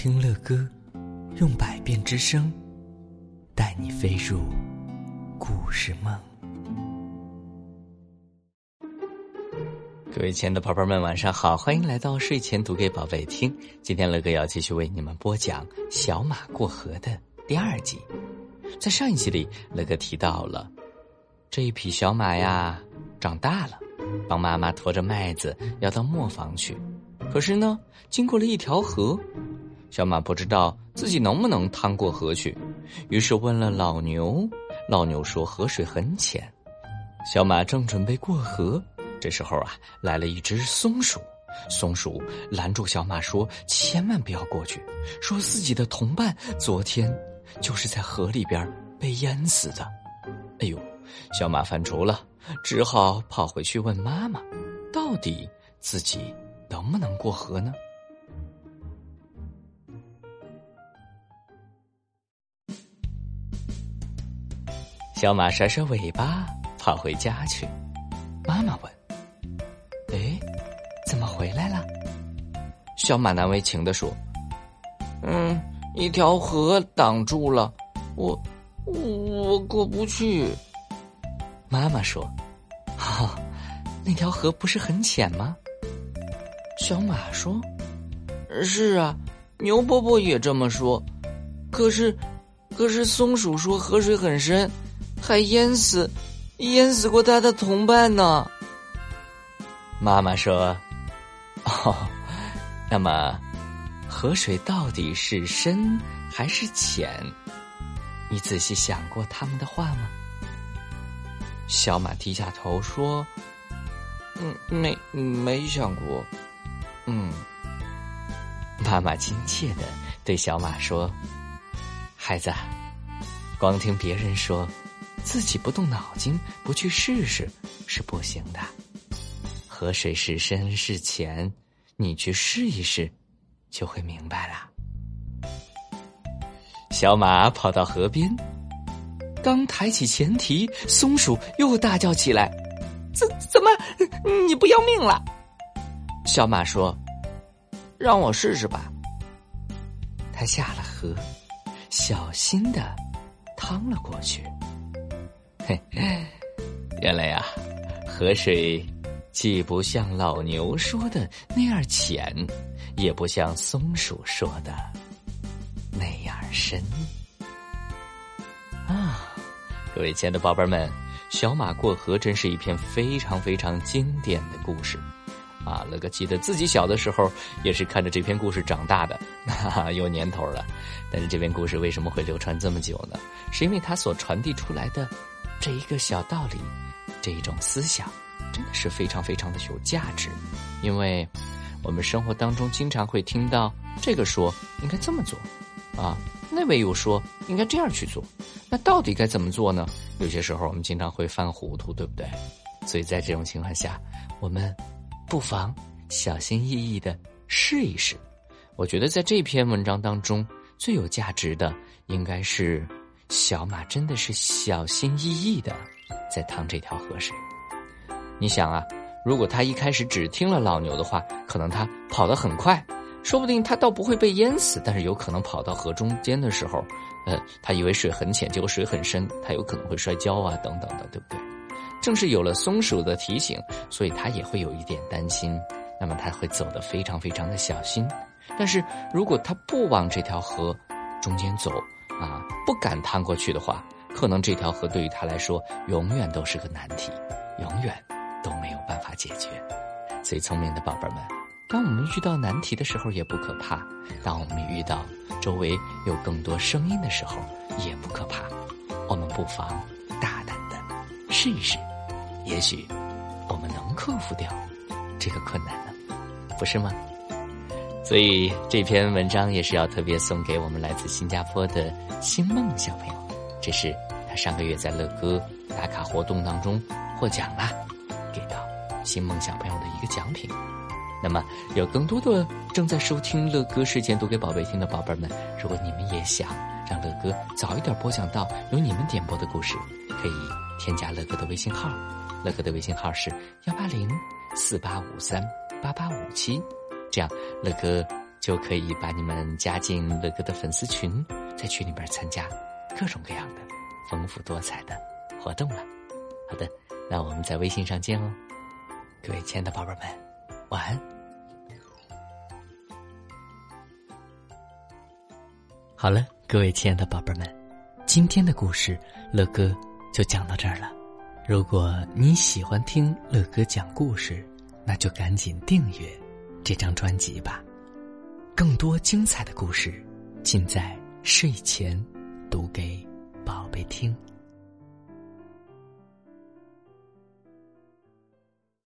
听乐歌，用百变之声，带你飞入故事梦。各位亲爱的宝贝们，晚上好，欢迎来到睡前读给宝贝听。今天乐哥要继续为你们播讲《小马过河》的第二集。在上一集里，乐哥提到了这一匹小马呀，长大了，帮妈妈驮着麦子要到磨坊去。可是呢，经过了一条河，小马不知道自己能不能趟过河去，于是问了老牛。老牛说河水很浅。小马正准备过河。这时候啊，来了一只松鼠。松鼠拦住小马说：“千万不要过去，说自己的同伴昨天就是在河里边被淹死的。”哎呦，小马犯愁了，只好跑回去问妈妈：“到底自己能不能过河呢？”小马甩甩尾巴跑回家去。妈妈问。哎，怎么回来了？小马难为情的说：“嗯，一条河挡住了，我我过不去。”妈妈说：“哈，那条河不是很浅吗？”小马说：“是啊，牛伯伯也这么说。可是，可是松鼠说河水很深，还淹死，淹死过他的同伴呢。”妈妈说：“ 哦，那么河水到底是深还是浅？你仔细想过他们的话吗？”小马低下头说：“嗯，没没想过。”嗯，妈妈亲切的对小马说：“孩子，光听别人说，自己不动脑筋，不去试试是不行的。”河水是深是浅，你去试一试，就会明白了。小马跑到河边，刚抬起前蹄，松鼠又大叫起来：“怎怎么，你不要命了？”小马说：“让我试试吧。”他下了河，小心的趟了过去。嘿，原来呀，河水。既不像老牛说的那样浅，也不像松鼠说的那样深。啊，各位亲爱的宝贝们，小马过河真是一篇非常非常经典的故事啊！乐哥记得自己小的时候也是看着这篇故事长大的，哈 哈，有年头了。但是这篇故事为什么会流传这么久呢？是因为它所传递出来的这一个小道理，这一种思想。真的是非常非常的有价值，因为我们生活当中经常会听到这个说应该这么做，啊，那位又说应该这样去做，那到底该怎么做呢？有些时候我们经常会犯糊涂，对不对？所以在这种情况下，我们不妨小心翼翼的试一试。我觉得在这篇文章当中最有价值的，应该是小马真的是小心翼翼的在趟这条河水。你想啊，如果他一开始只听了老牛的话，可能他跑得很快，说不定他倒不会被淹死，但是有可能跑到河中间的时候，呃，他以为水很浅，结果水很深，他有可能会摔跤啊，等等的，对不对？正是有了松鼠的提醒，所以他也会有一点担心，那么他会走得非常非常的小心。但是如果他不往这条河中间走啊，不敢趟过去的话，可能这条河对于他来说永远都是个难题，永远。都没有办法解决，所以聪明的宝贝们，当我们遇到难题的时候也不可怕；当我们遇到周围有更多声音的时候也不可怕。我们不妨大胆的试一试，也许我们能克服掉这个困难呢，不是吗？所以这篇文章也是要特别送给我们来自新加坡的星梦小朋友，这是他上个月在乐歌打卡活动当中获奖了。给到新梦小朋友的一个奖品。那么，有更多的正在收听乐哥事件读给宝贝听的宝贝们，如果你们也想让乐哥早一点播讲到由你们点播的故事，可以添加乐哥的微信号。乐哥的微信号是幺八零四八五三八八五七，这样乐哥就可以把你们加进乐哥的粉丝群，在群里边参加各种各样的丰富多彩的活动了。好的，那我们在微信上见哦，各位亲爱的宝贝们，晚安。好了，各位亲爱的宝贝们，今天的故事乐哥就讲到这儿了。如果你喜欢听乐哥讲故事，那就赶紧订阅这张专辑吧。更多精彩的故事，尽在睡前读给宝贝听。